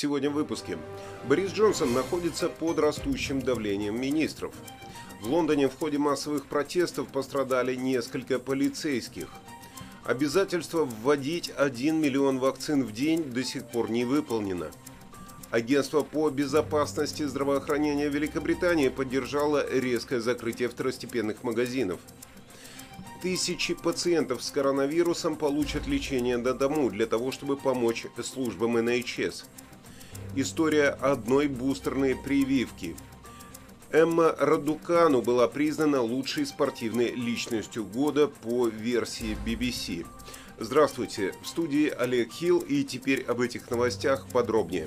Сегодня в выпуске. Борис Джонсон находится под растущим давлением министров. В Лондоне в ходе массовых протестов пострадали несколько полицейских. Обязательство вводить 1 миллион вакцин в день до сих пор не выполнено. Агентство по безопасности здравоохранения Великобритании поддержало резкое закрытие второстепенных магазинов. Тысячи пациентов с коронавирусом получат лечение на дому для того, чтобы помочь службам НХС. История одной бустерной прививки. Эмма Радукану была признана лучшей спортивной личностью года по версии BBC. Здравствуйте, в студии Олег Хилл и теперь об этих новостях подробнее.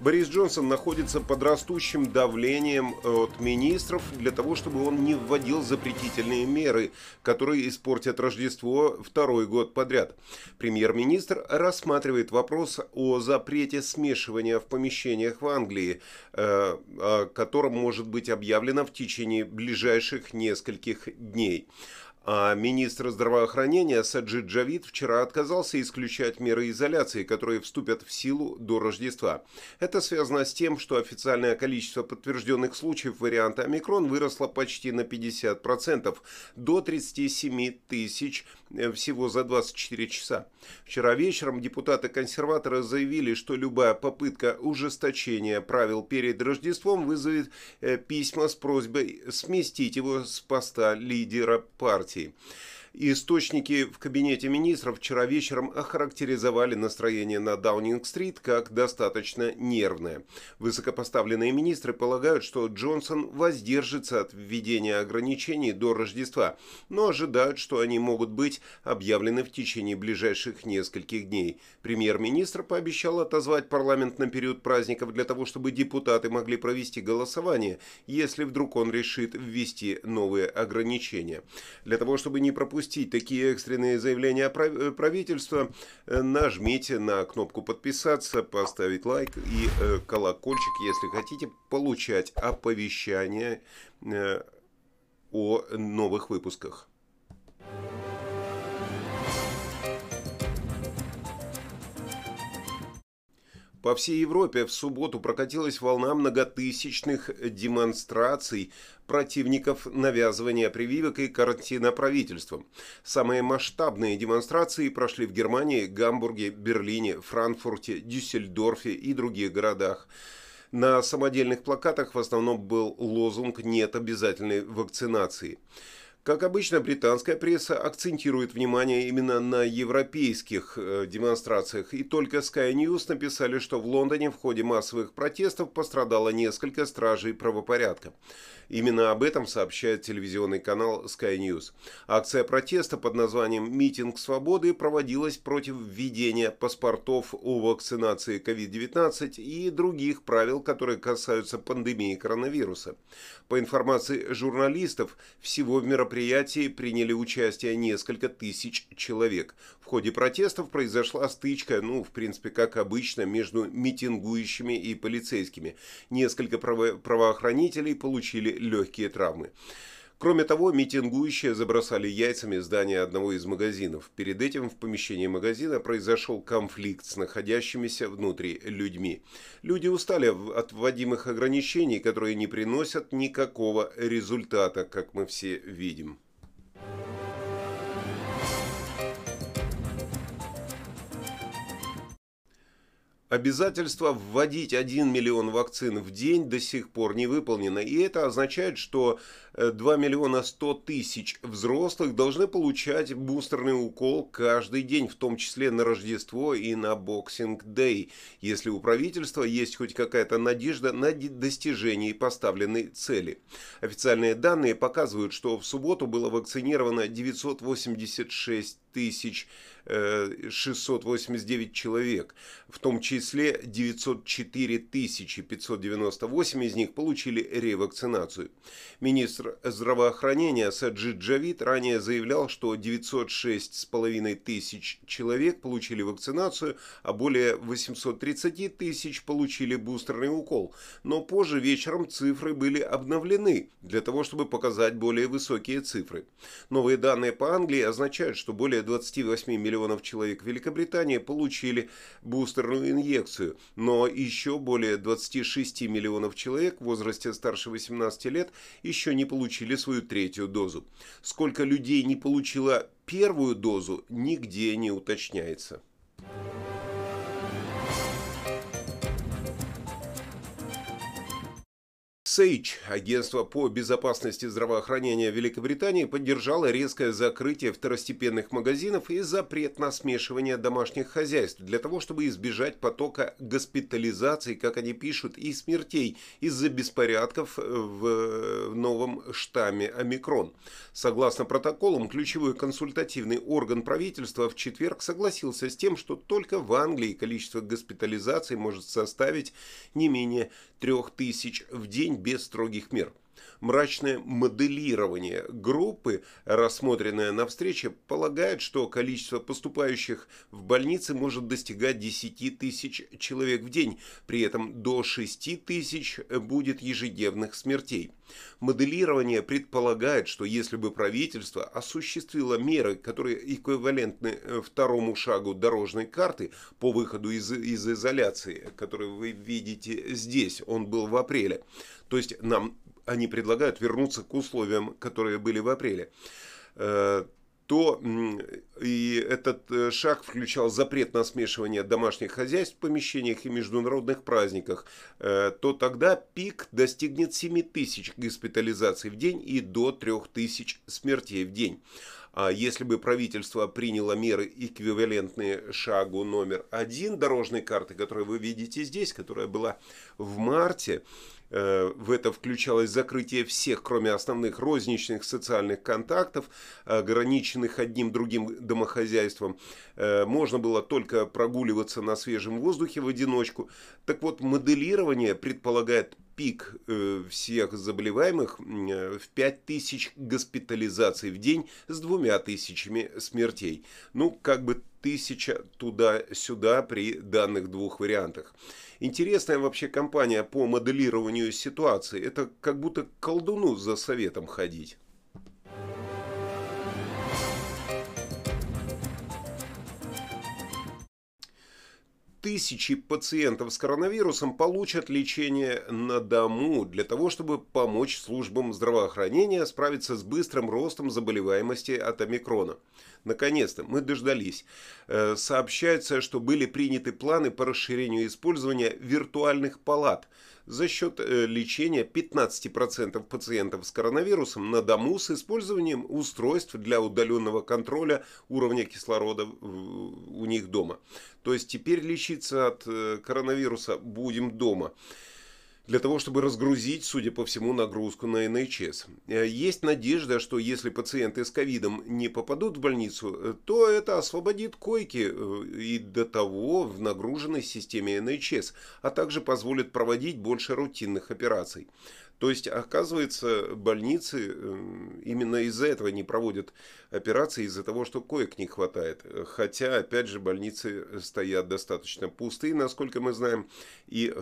Борис Джонсон находится под растущим давлением от министров для того, чтобы он не вводил запретительные меры, которые испортят Рождество второй год подряд. Премьер-министр рассматривает вопрос о запрете смешивания в помещениях в Англии, э, о котором может быть объявлено в течение ближайших нескольких дней. А министр здравоохранения Саджид Джавид вчера отказался исключать меры изоляции, которые вступят в силу до Рождества. Это связано с тем, что официальное количество подтвержденных случаев варианта омикрон выросло почти на 50%, до 37 тысяч э, всего за 24 часа. Вчера вечером депутаты-консерваторы заявили, что любая попытка ужесточения правил перед Рождеством вызовет э, письма с просьбой сместить его с поста лидера партии sí. Источники в кабинете министров вчера вечером охарактеризовали настроение на Даунинг-стрит как достаточно нервное. Высокопоставленные министры полагают, что Джонсон воздержится от введения ограничений до Рождества, но ожидают, что они могут быть объявлены в течение ближайших нескольких дней. Премьер-министр пообещал отозвать парламент на период праздников для того, чтобы депутаты могли провести голосование, если вдруг он решит ввести новые ограничения. Для того, чтобы не пропустить пропустить такие экстренные заявления э, правительства, э, нажмите на кнопку подписаться, поставить лайк и э, колокольчик, если хотите получать оповещания о новых выпусках. По всей Европе в субботу прокатилась волна многотысячных демонстраций противников навязывания прививок и карантина правительством. Самые масштабные демонстрации прошли в Германии, Гамбурге, Берлине, Франкфурте, Дюссельдорфе и других городах. На самодельных плакатах в основном был лозунг «Нет обязательной вакцинации». Как обычно, британская пресса акцентирует внимание именно на европейских э, демонстрациях, и только Sky News написали, что в Лондоне в ходе массовых протестов пострадало несколько стражей правопорядка. Именно об этом сообщает телевизионный канал Sky News. Акция протеста под названием «Митинг свободы» проводилась против введения паспортов о вакцинации COVID-19 и других правил, которые касаются пандемии коронавируса. По информации журналистов, всего в мероприятии приняли участие несколько тысяч человек. В ходе протестов произошла стычка, ну, в принципе, как обычно, между митингующими и полицейскими. Несколько право правоохранителей получили легкие травмы. Кроме того, митингующие забросали яйцами здание одного из магазинов. Перед этим в помещении магазина произошел конфликт с находящимися внутри людьми. Люди устали от вводимых ограничений, которые не приносят никакого результата, как мы все видим. Обязательство вводить 1 миллион вакцин в день до сих пор не выполнено, и это означает, что 2 э, миллиона 100 тысяч взрослых должны получать бустерный укол каждый день, в том числе на Рождество и на Boxing Day, если у правительства есть хоть какая-то надежда на достижение поставленной цели. Официальные данные показывают, что в субботу было вакцинировано 986 тысяч 689 человек, в том числе 904 598 из них получили ревакцинацию. Министр здравоохранения Саджид Джавид ранее заявлял, что 906,5 тысяч человек получили вакцинацию, а более 830 тысяч получили бустерный укол. Но позже вечером цифры были обновлены для того, чтобы показать более высокие цифры. Новые данные по Англии означают, что более 28 миллионов человек Великобритании получили бустерную инъекцию, но еще более 26 миллионов человек в возрасте старше 18 лет еще не получили свою третью дозу. Сколько людей не получило первую дозу, нигде не уточняется. Сейдж, агентство по безопасности здравоохранения Великобритании, поддержало резкое закрытие второстепенных магазинов и запрет на смешивание домашних хозяйств для того, чтобы избежать потока госпитализаций, как они пишут, и смертей из-за беспорядков в новом штамме омикрон. Согласно протоколам, ключевой консультативный орган правительства в четверг согласился с тем, что только в Англии количество госпитализаций может составить не менее 3000 в день без строгих мер. Мрачное моделирование группы, рассмотренное на встрече, полагает, что количество поступающих в больницы может достигать 10 тысяч человек в день, при этом до 6 тысяч будет ежедневных смертей. Моделирование предполагает, что если бы правительство осуществило меры, которые эквивалентны э, второму шагу дорожной карты по выходу из, из изоляции, который вы видите здесь, он был в апреле, то есть нам они предлагают вернуться к условиям, которые были в апреле, э, то и этот э, шаг включал запрет на смешивание домашних хозяйств в помещениях и международных праздниках, э, то тогда пик достигнет 7 тысяч госпитализаций в день и до 3 тысяч смертей в день. А если бы правительство приняло меры, эквивалентные шагу номер один дорожной карты, которую вы видите здесь, которая была в марте, в это включалось закрытие всех, кроме основных розничных социальных контактов, ограниченных одним другим домохозяйством. Э, можно было только прогуливаться на свежем воздухе в одиночку. Так вот, моделирование предполагает пик э, всех заболеваемых в 5000 госпитализаций в день с двумя тысячами смертей. Ну, как бы тысяча туда-сюда при данных двух вариантах. Интересная вообще компания по моделированию ситуации. Это как будто колдуну за советом ходить. Тысячи пациентов с коронавирусом получат лечение на дому для того, чтобы помочь службам здравоохранения справиться с быстрым ростом заболеваемости от омикрона. Наконец-то мы дождались. Э, сообщается, что были приняты планы по расширению использования виртуальных палат за счет э, лечения 15% пациентов с коронавирусом на дому с использованием устройств для удаленного контроля уровня кислорода у них дома. То есть теперь лечиться от э, коронавируса будем дома для того, чтобы разгрузить, судя по всему, нагрузку на НХС. Э, есть надежда, что если пациенты с ковидом не попадут в больницу, э, то это освободит койки э, и до того в нагруженной системе НХС, а также позволит проводить больше рутинных операций. То есть, оказывается, больницы именно из-за этого не проводят операции, из-за того, что коек не хватает. Хотя, опять же, больницы стоят достаточно пустые, насколько мы знаем, и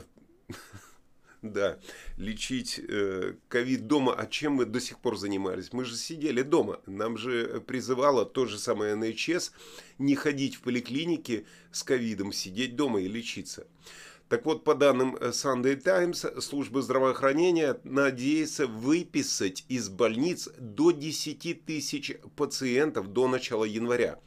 да, лечить э, ковид э, дома. А чем мы до сих пор занимались? Мы же сидели дома. Нам же призывало то же самое НХС не ходить в поликлинике с ковидом, сидеть дома и лечиться. Так вот, по данным Sunday Times, служба здравоохранения надеется выписать из больниц до 10 тысяч пациентов до начала января.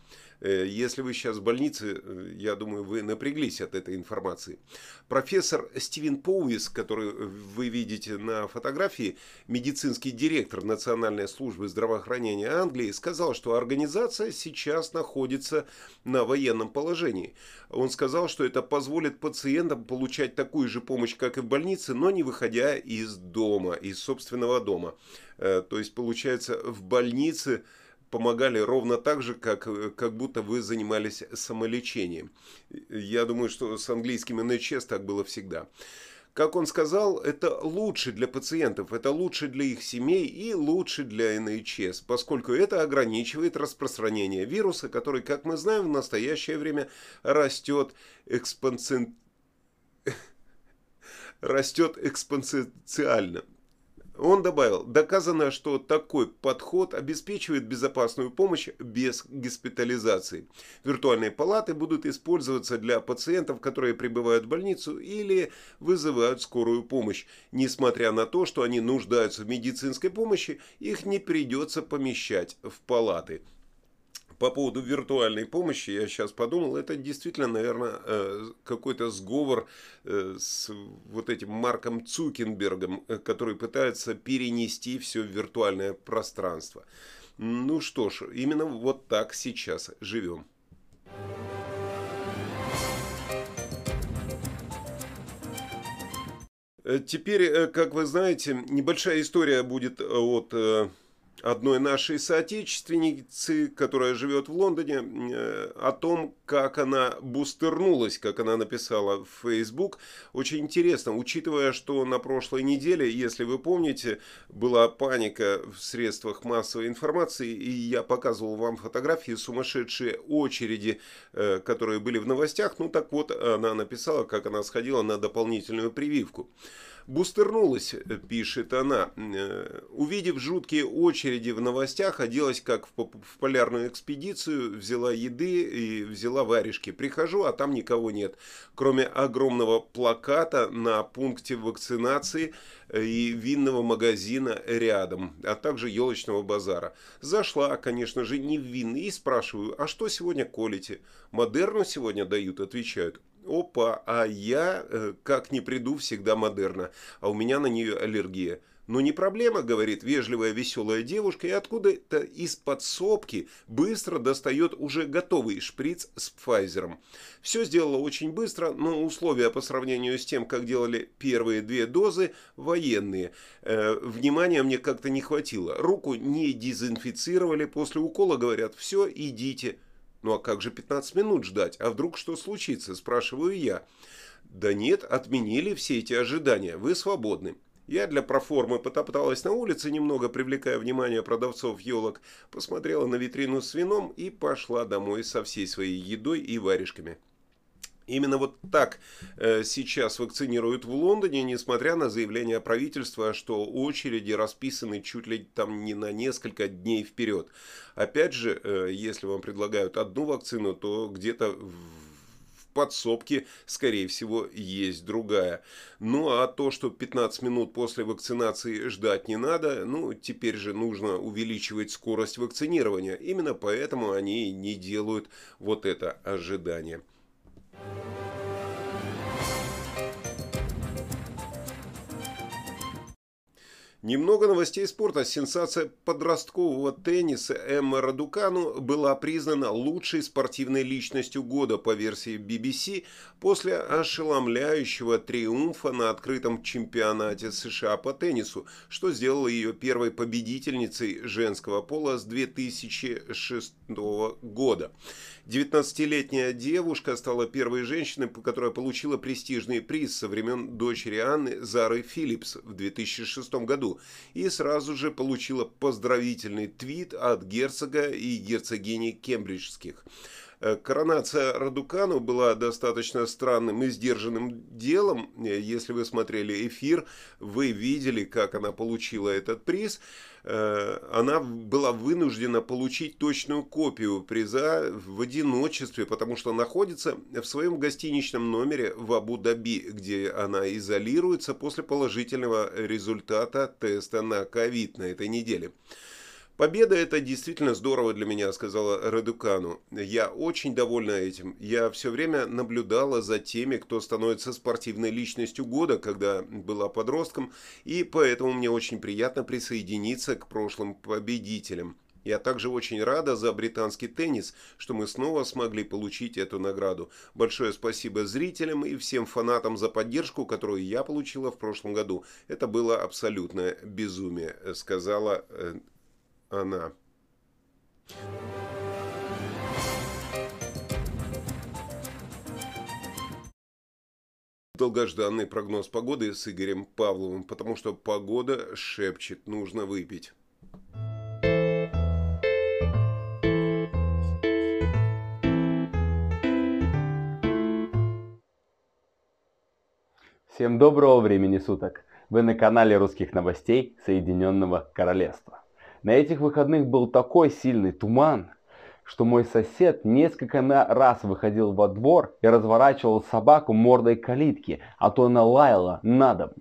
Э, если вы сейчас в больнице, э, я думаю, вы напряглись от этой информации. Профессор Стивен Поуис, который вы видите на фотографии, медицинский директор Национальной службы здравоохранения Англии, сказал, что организация сейчас находится на военном положении. Он сказал, что это позволит пациентам получать такую же помощь, как и в больнице, но не выходя из дома, из собственного дома. Э, то есть, получается, в больнице помогали ровно так же, как, как будто вы занимались самолечением. Я думаю, что с английским NHS так было всегда. Как он сказал, это лучше для пациентов, это лучше для их семей и лучше для NHS, поскольку это ограничивает распространение вируса, который, как мы знаем, в настоящее время растет экспоненциально растет экспоненциально. Он добавил, доказано, что такой подход обеспечивает безопасную помощь без госпитализации. Виртуальные палаты будут использоваться для пациентов, которые прибывают в больницу или вызывают скорую помощь. Несмотря на то, что они нуждаются в медицинской помощи, их не придется помещать в палаты по поводу виртуальной помощи, я сейчас подумал, это действительно, наверное, э, какой-то сговор э, с вот этим Марком Цукенбергом, э, который пытается перенести все в виртуальное пространство. Ну что ж, именно вот так сейчас живем. Теперь, как вы знаете, небольшая история будет от одной нашей соотечественницы, которая живет в Лондоне, э, о том, как она бустернулась, как она написала в Facebook. Очень интересно, учитывая, что на прошлой неделе, если вы помните, была паника в средствах массовой информации, и я показывал вам фотографии сумасшедшие очереди, э, которые были в новостях. Ну так вот, она написала, как она сходила на дополнительную прививку. Бустернулась, э, пишет она. Э, увидев жуткие очереди в новостях, оделась как в, полярную экспедицию, взяла еды и взяла варежки. Прихожу, а там никого нет. Кроме огромного плаката на пункте вакцинации э, и винного магазина рядом, а также елочного базара. Зашла, конечно же, не в винный и спрашиваю, а что сегодня колите? Модерну сегодня дают, отвечают опа, а я, э, как не приду, всегда модерна, а у меня на нее аллергия. Но не проблема, говорит вежливая веселая девушка, и откуда-то из подсобки быстро достает уже готовый шприц с Пфайзером. Все сделала очень быстро, но условия по сравнению с тем, как делали первые две дозы, военные. Э, внимания мне как-то не хватило. Руку не дезинфицировали, после укола говорят, все, идите. Ну а как же 15 минут ждать? А вдруг что случится? Спрашиваю я. Да нет, отменили все эти ожидания. Вы свободны. Я для проформы потопталась на улице, немного привлекая внимание продавцов елок, посмотрела на витрину с вином и пошла домой со всей своей едой и варежками. Именно вот так э, сейчас вакцинируют в Лондоне, несмотря на заявление правительства, что очереди расписаны чуть ли там не на несколько дней вперед. Опять же, э, если вам предлагают одну вакцину, то где-то в подсобке, скорее всего, есть другая. Ну а то, что 15 минут после вакцинации ждать не надо, ну теперь же нужно увеличивать скорость вакцинирования. Именно поэтому они не делают вот это ожидание. Немного новостей спорта. Сенсация подросткового тенниса Эмма Радукану была признана лучшей спортивной личностью года по версии BBC после ошеломляющего триумфа на открытом чемпионате США по теннису, что сделало ее первой победительницей женского пола с 2006 года. 19-летняя девушка стала первой женщиной, которая получила престижный приз со времен дочери Анны Зары Филлипс в 2006 году и сразу же получила поздравительный твит от герцога и герцогини кембриджских. Э, коронация Радукану была достаточно странным и сдержанным делом. Э, если вы смотрели эфир, вы видели, как она получила этот приз. Э, она была вынуждена получить точную копию приза в одиночестве, потому что находится в своем гостиничном номере в Абу-Даби, где она изолируется после положительного результата теста на ковид на этой неделе. Победа это действительно здорово для меня, сказала Радукану. Я очень довольна этим. Я все время наблюдала за теми, кто становится спортивной личностью года, когда была подростком, и поэтому мне очень приятно присоединиться к прошлым победителям. Я также очень рада за британский теннис, что мы снова смогли получить эту награду. Большое спасибо зрителям и всем фанатам за поддержку, которую я получила в прошлом году. Это было абсолютное безумие, сказала э, она. долгожданный прогноз погоды с Игорем Павловым, потому что погода шепчет, нужно выпить. Всем доброго времени суток! Вы на канале русских новостей Соединенного Королевства. На этих выходных был такой сильный туман, что мой сосед несколько раз выходил во двор и разворачивал собаку мордой калитки, а то она лаяла на дом.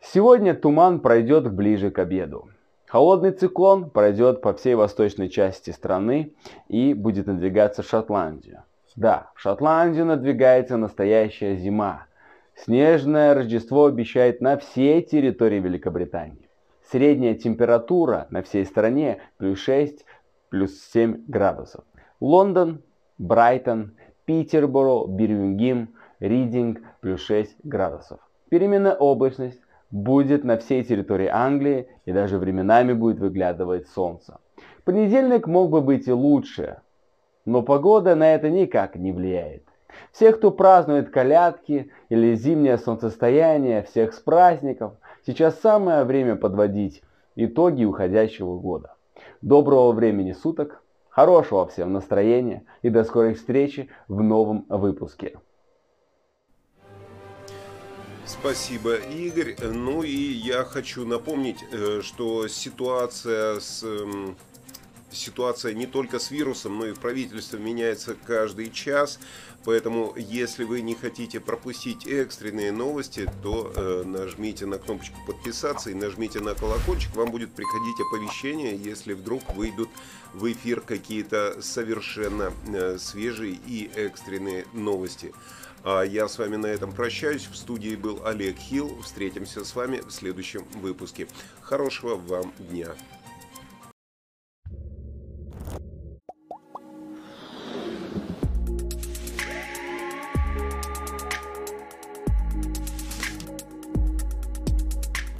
Сегодня туман пройдет ближе к обеду. Холодный циклон пройдет по всей восточной части страны и будет надвигаться в Шотландию. Да, в Шотландию надвигается настоящая зима. Снежное Рождество обещает на всей территории Великобритании. Средняя температура на всей стране плюс 6 плюс 7 градусов. Лондон, Брайтон, Питерборо, Бирмингем, Ридинг плюс 6 градусов. Переменная облачность будет на всей территории Англии и даже временами будет выглядывать солнце. Понедельник мог бы быть и лучше, но погода на это никак не влияет. Всех, кто празднует колядки или зимнее солнцестояние, всех с праздников, сейчас самое время подводить итоги уходящего года. Доброго времени суток, хорошего всем настроения и до скорой встречи в новом выпуске. Спасибо, Игорь. Ну и я хочу напомнить, э, что ситуация с эм, ситуация не только с вирусом, но и в правительстве меняется каждый час. Поэтому, если вы не хотите пропустить экстренные новости, то э, нажмите на кнопочку подписаться и нажмите на колокольчик. Вам будет приходить оповещение, если вдруг выйдут в эфир какие-то совершенно э, свежие и экстренные новости. А я с вами на этом прощаюсь. В студии был Олег Хилл. Встретимся с вами в следующем выпуске. Хорошего вам дня.